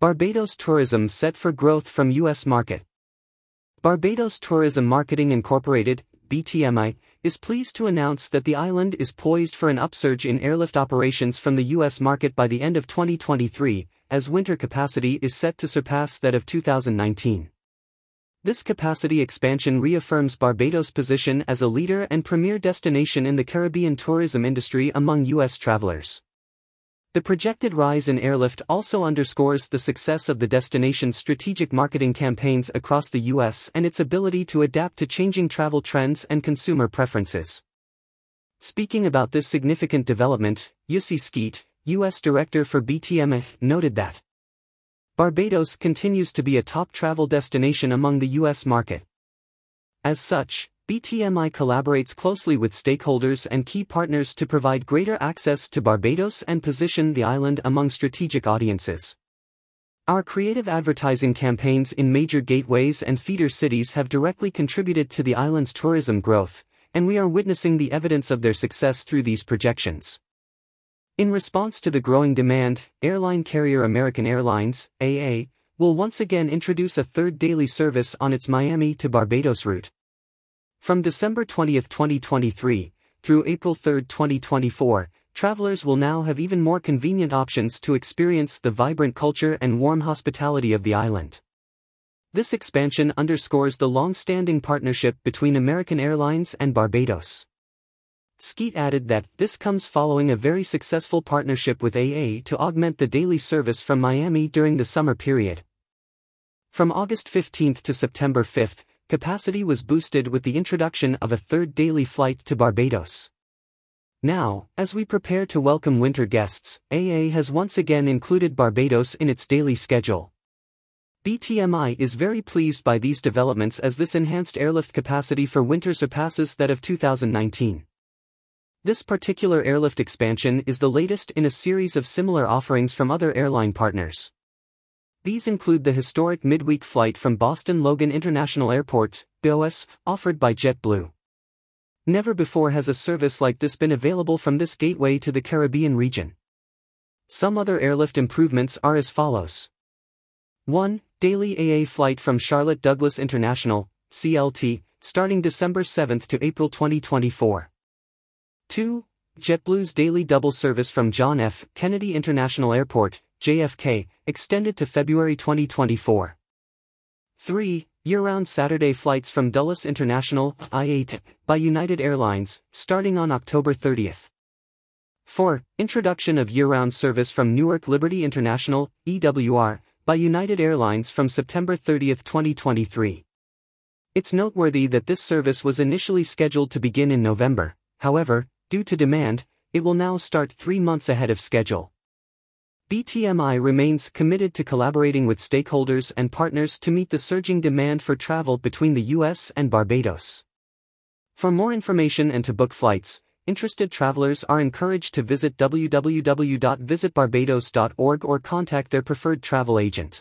Barbados tourism set for growth from U.S. market. Barbados Tourism Marketing Incorporated, BTMI, is pleased to announce that the island is poised for an upsurge in airlift operations from the U.S. market by the end of 2023, as winter capacity is set to surpass that of 2019. This capacity expansion reaffirms Barbados' position as a leader and premier destination in the Caribbean tourism industry among U.S. travelers. The projected rise in airlift also underscores the success of the destination's strategic marketing campaigns across the U.S. and its ability to adapt to changing travel trends and consumer preferences. Speaking about this significant development, Jussi Skeet, U.S. Director for BTMI, noted that Barbados continues to be a top travel destination among the U.S. market. As such, BTMI collaborates closely with stakeholders and key partners to provide greater access to Barbados and position the island among strategic audiences. Our creative advertising campaigns in major gateways and feeder cities have directly contributed to the island's tourism growth, and we are witnessing the evidence of their success through these projections. In response to the growing demand, airline carrier American Airlines, AA, will once again introduce a third daily service on its Miami to Barbados route. From December 20, 2023, through April 3, 2024, travelers will now have even more convenient options to experience the vibrant culture and warm hospitality of the island. This expansion underscores the long-standing partnership between American Airlines and Barbados. Skeet added that this comes following a very successful partnership with AA to augment the daily service from Miami during the summer period. From August 15 to September 5, capacity was boosted with the introduction of a third daily flight to Barbados. Now, as we prepare to welcome winter guests, AA has once again included Barbados in its daily schedule. BTMI is very pleased by these developments as this enhanced airlift capacity for winter surpasses that of 2019. This particular airlift expansion is the latest in a series of similar offerings from other airline partners. These include the historic midweek flight from Boston Logan International Airport, BOS, offered by JetBlue. Never before has a service like this been available from this gateway to the Caribbean region. Some other airlift improvements are as follows 1. Daily AA flight from Charlotte Douglas International, CLT, starting December 7 to April 2024. 2. JetBlue's daily double service from John F. Kennedy International Airport, JFK, extended to February 2024. 3. Year-round Saturday flights from Dulles International, IAD, by United Airlines, starting on October 30th. 4. Introduction of year-round service from Newark Liberty International, EWR, by United Airlines from September 30, 2023. It's noteworthy that this service was initially scheduled to begin in November, however, due to demand, it will now start three months ahead of schedule. BTMI remains committed to collaborating with stakeholders and partners to meet the surging demand for travel between the US and Barbados. For more information and to book flights, interested travelers are encouraged to visit www.visitbarbados.org or contact their preferred travel agent.